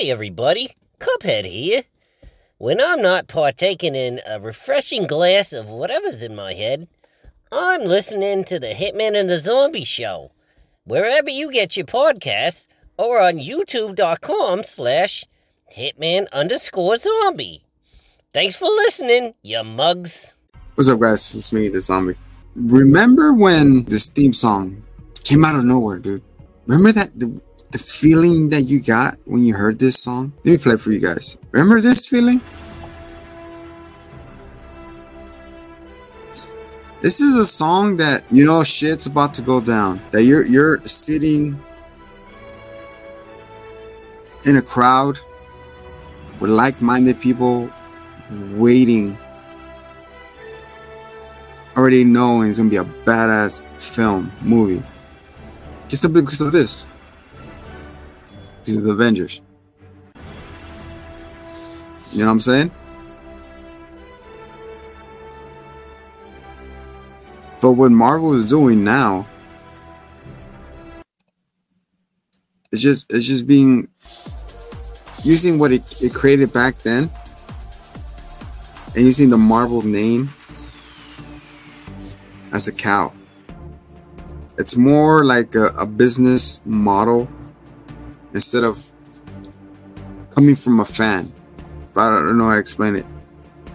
Hi, everybody. Cuphead here. When I'm not partaking in a refreshing glass of whatever's in my head, I'm listening to the Hitman and the Zombie Show, wherever you get your podcasts, or on youtube.com slash hitman underscore zombie. Thanks for listening, you mugs. What's up, guys? It's me, the zombie. Remember when this theme song came out of nowhere, dude? Remember that? The, feeling that you got when you heard this song? Let me play for you guys. Remember this feeling? This is a song that you know shit's about to go down. That you're you're sitting in a crowd with like-minded people waiting already knowing it's gonna be a badass film movie just simply because of this the avengers you know what i'm saying but what marvel is doing now it's just it's just being using what it, it created back then and using the Marvel name as a cow. It's more like a, a business model instead of coming from a fan. I don't know how to explain it.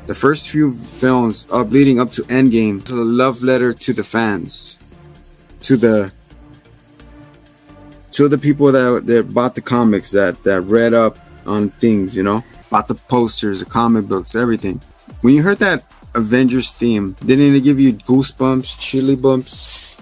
The first few films of leading up to Endgame is a love letter to the fans, to the to the people that that bought the comics, that that read up on things, you know, bought the posters, the comic books, everything. When you heard that Avengers theme, didn't it give you goosebumps, chilly bumps?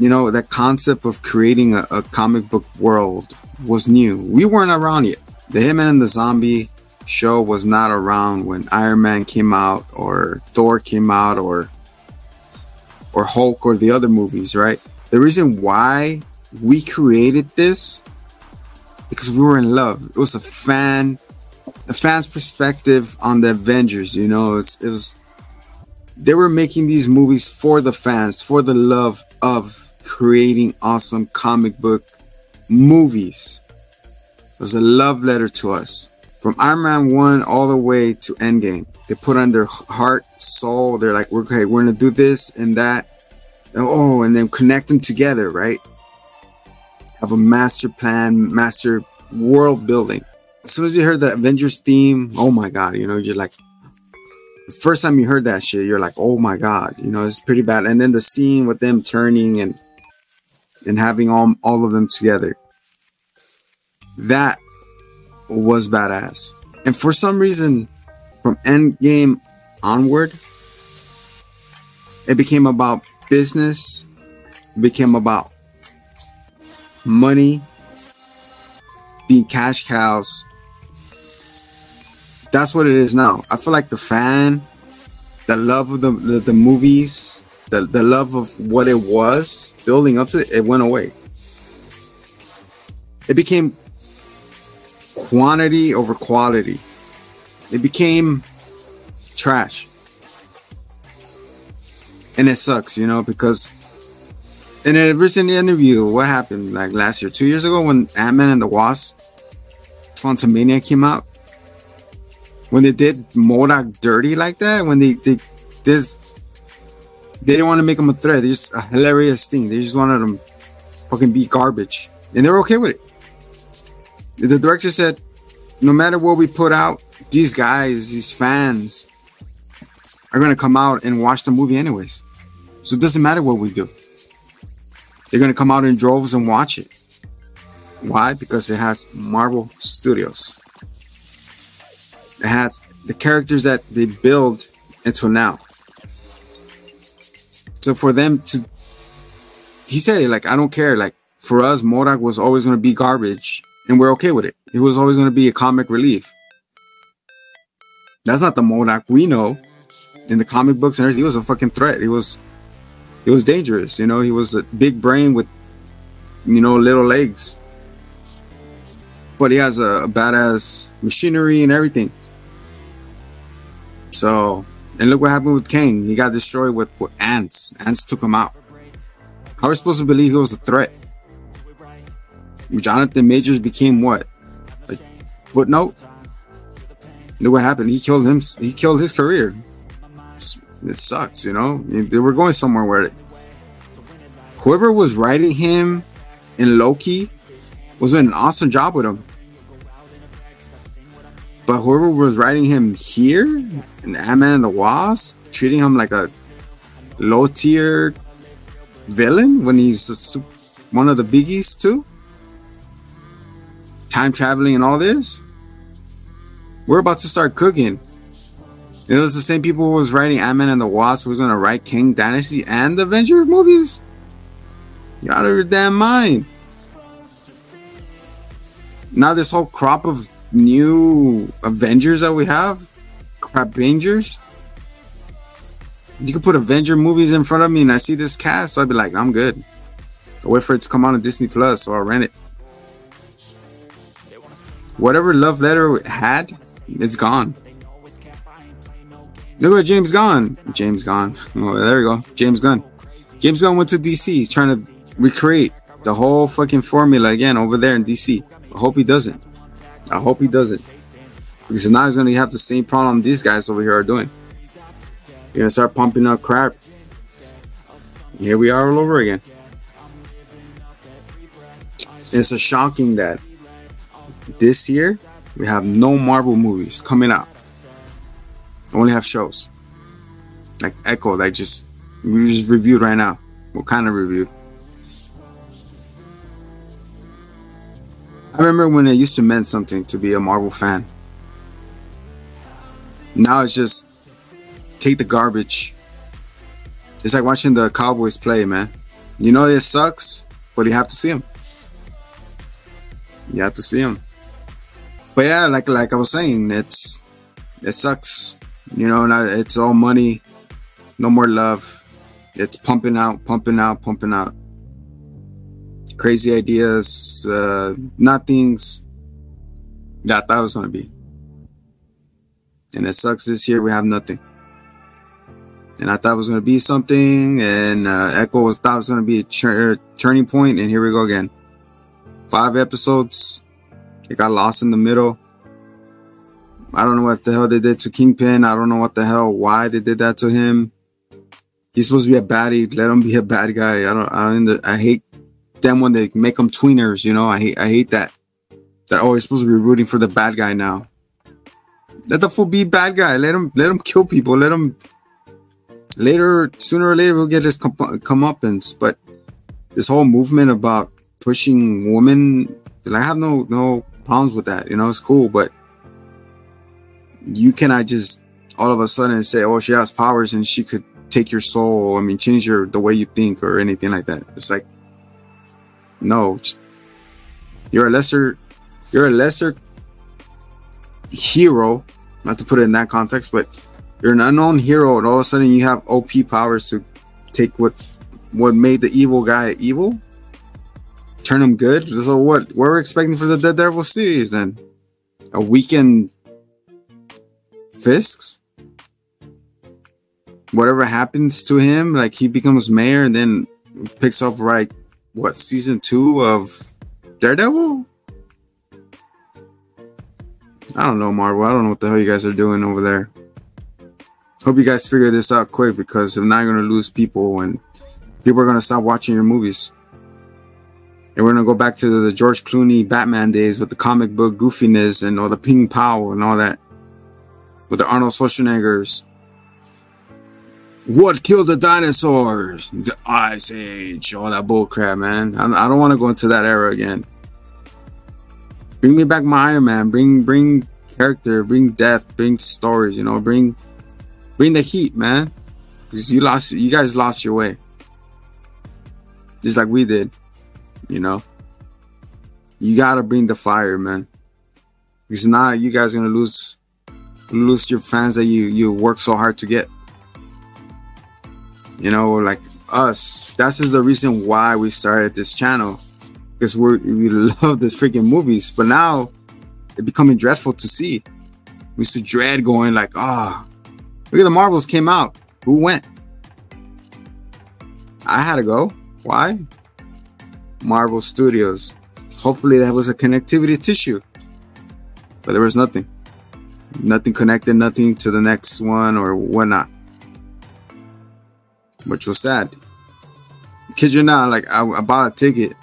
You know, that concept of creating a, a comic book world was new. We weren't around yet. The Hitman and the Zombie show was not around when Iron Man came out or Thor came out or or Hulk or the other movies, right? The reason why we created this because we were in love. It was a fan a fan's perspective on the Avengers. You know, it's it was they were making these movies for the fans, for the love of creating awesome comic book movies. It was a love letter to us. From Iron Man 1 all the way to Endgame. They put on their heart, soul. They're like, okay, we're gonna do this and that. Oh, and then connect them together, right? Have a master plan, master world building as soon as you heard the Avengers theme, oh my god, you know, you're like first time you heard that shit, you're like, oh my god, you know, it's pretty bad. And then the scene with them turning and and having all all of them together. That was badass. And for some reason, from Endgame onward, it became about business, became about money, being cash cows, that's what it is now. I feel like the fan, the love of the the, the movies, the the love of what it was building up to it, it went away. It became quantity over quality. It became trash. And it sucks, you know, because in a recent interview, what happened like last year, two years ago, when Ant Man and the Wasp, Quantumania came out, when they did MODOK dirty like that, when they they this they didn't want to make him a threat. They just a hilarious thing. They just wanted him fucking be garbage, and they were okay with it. The director said, no matter what we put out, these guys, these fans, are gonna come out and watch the movie anyways. So it doesn't matter what we do. They're gonna come out in droves and watch it. Why? Because it has Marvel Studios. It has the characters that they build until now. So for them to, he said it like, I don't care. Like for us, MODOK was always going to be garbage and we're okay with it. It was always going to be a comic relief. That's not the MODOK we know in the comic books and everything. He was a fucking threat. He was, he was dangerous. You know, he was a big brain with, you know, little legs. But he has a, a badass machinery and everything. So, and look what happened with Kang. He got destroyed with, with ants. Ants took him out. How are we supposed to believe he was a threat? Jonathan Majors became what? Footnote. Look what happened. He killed him. He killed his career. It sucks, you know. They were going somewhere where it, whoever was writing him in Loki was doing an awesome job with him. But whoever was writing him here in Ant-Man and the Wasp, treating him like a low tier villain when he's one of the biggies too. Time traveling and all this. We're about to start cooking. It was the same people who was writing Ant-Man and the Wasp who was gonna write Kang Dynasty and the Avenger movies. You out of your damn mind. Now this whole crop of new Avengers that we have, crap Avengers. You could put Avenger movies in front of me and I see this cast, so I'd be like, I'm good. I'll wait for it to come on on Disney Plus or I'll rent it. Whatever love letter it had, it's gone. Look at James Gunn. James Gunn. Oh, there we go. James Gunn. James Gunn went to DC. He's trying to recreate the whole fucking formula again over there in DC. I hope he doesn't. I hope he doesn't. Because now he's gonna have the same problem these guys over here are doing. You're gonna start pumping up crap. Here we are all over again. It's a shocking that this year we have no Marvel movies coming out. Only have shows. Like Echo, that just we just reviewed right now. What kind of review? I remember when it used to mean something to be a Marvel fan. Now it's just take the garbage. It's like watching the Cowboys play, man. You know it sucks, but you have to see them. You have to see them. But yeah, like like I was saying, it's it sucks. You know, it's all money, no more love. It's pumping out, pumping out, pumping out. Crazy ideas, uh, not things that I thought was gonna be. And it sucks this year we have nothing. And I thought it was gonna be something, and uh, Echo was thought it was gonna be a turning point, and here we go again. Five episodes, it got lost in the middle. I don't know what the hell they did to Kingpin. I don't know what the hell why they did that to him. He's supposed to be a baddie. Let him be a bad guy. I don't. I don't, I hate them when they make them tweeners. You know. I hate. I hate that. That oh, he's supposed to be rooting for the bad guy now. Let the fool be bad guy. Let him. Let him kill people. Let him. Later, sooner or later, he'll get his com- comeuppance. But this whole movement about pushing women, I have no no problems with that. You know, it's cool, but you cannot just all of a sudden say, "Oh, she has powers and she could take your soul." I mean, change your the way you think or anything like that. It's like, no, you're a lesser, you're a lesser hero. Not to put it in that context, but you're an unknown hero, and all of a sudden you have OP powers to take what what made the evil guy evil, turn him good. So what? We're expecting for the Daredevil series then? A weekend Fisks. Whatever happens to him, like he becomes mayor and then picks up right what season two of Daredevil. I don't know, Marvel. I don't know what the hell you guys are doing over there. Hope you guys figure this out quick because if not, you're gonna lose people and people are gonna stop watching your movies. And we're gonna go back to the George Clooney Batman days with the comic book goofiness and all the ping pow and all that with the Arnold Schwarzeneggers. What killed the dinosaurs? The Ice Age, all that bullcrap, man. I, don't want to go into that era again. Bring me back my Iron Man. Bring bring character. Bring death. Bring stories. You know, bring bring the heat, man. Because you lost. You guys lost your way, just like we did. You know. You gotta bring the fire, man. Because now you guys gonna lose lose your fans that you you work so hard to get. You know, like us. That's is the reason why we started this channel because we we love this freaking movies. But now it's becoming dreadful to see. We used to dread going like, ah, oh, look at the Marvels came out. Who went? I had to go. Why? Marvel Studios. Hopefully that was a connectivity tissue. but there was nothing. Nothing connected, nothing to the next one or whatnot. Which was sad. Kid you not, like I, I bought a ticket.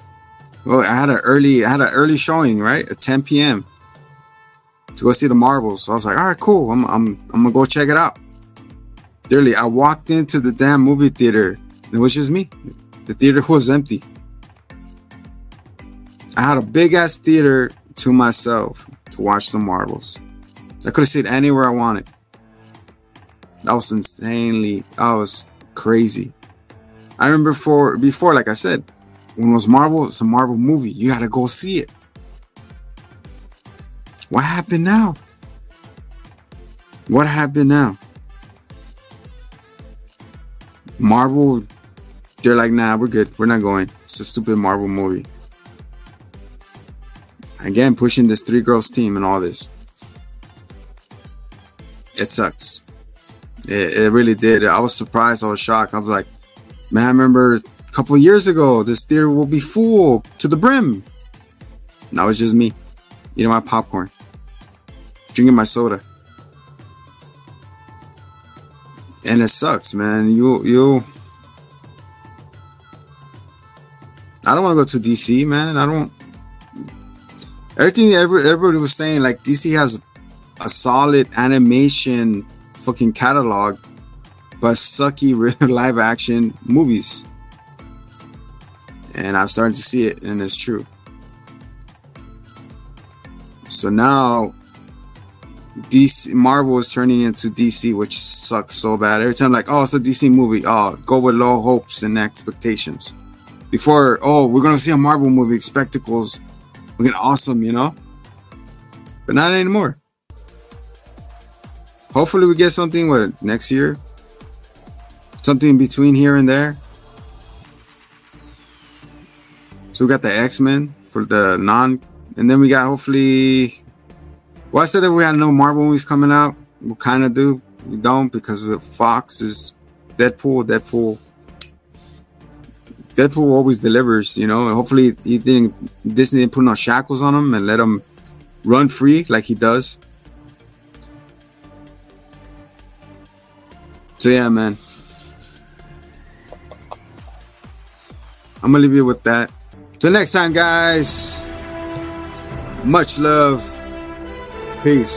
Well, I had an early, I had an early showing, right, at 10 p.m. to go see the Marvels. So I was like, all right, cool. I'm, I'm, I'm gonna go check it out. Literally, I walked into the damn movie theater. And it was just me. The theater was empty. I had a big ass theater to myself to watch the Marvels. I could have stayed anywhere I wanted. That was insanely. I was crazy. I remember for before, like I said, when it was Marvel, it's a Marvel movie. You gotta go see it. What happened now? What happened now? Marvel, they're like, nah, we're good. We're not going. It's a stupid Marvel movie. Again, pushing this three girls team and all this. It sucks. It, it really did. I was surprised. I was shocked. I was like, man, I remember a couple years ago, this theater will be full to the brim. Now it's just me eating my popcorn, drinking my soda. And it sucks, man. You, you, I don't want to go to DC, man. I don't, everything everybody was saying, like DC has a solid animation fucking catalog, but sucky live action movies. And I'm starting to see it, and it's true. So now, DC Marvel is turning into DC, which sucks so bad. Every time, like, oh, it's a DC movie. Oh, go with low hopes and expectations. Before, oh, we're gonna see a Marvel movie, spectacles, looking awesome, you know. But not anymore. Hopefully, we get something with next year. Something in between here and there. So we got the X Men for the non, and then we got hopefully. Well, I said that we had no Marvel movies coming out. We kind of do. We don't because Fox is Deadpool. Deadpool. Deadpool always delivers, you know. And hopefully, he didn't. Disney didn't put no shackles on him and let him run free like he does. So yeah, man. I'm gonna leave you with that. Till next time, guys. Much love. Peace.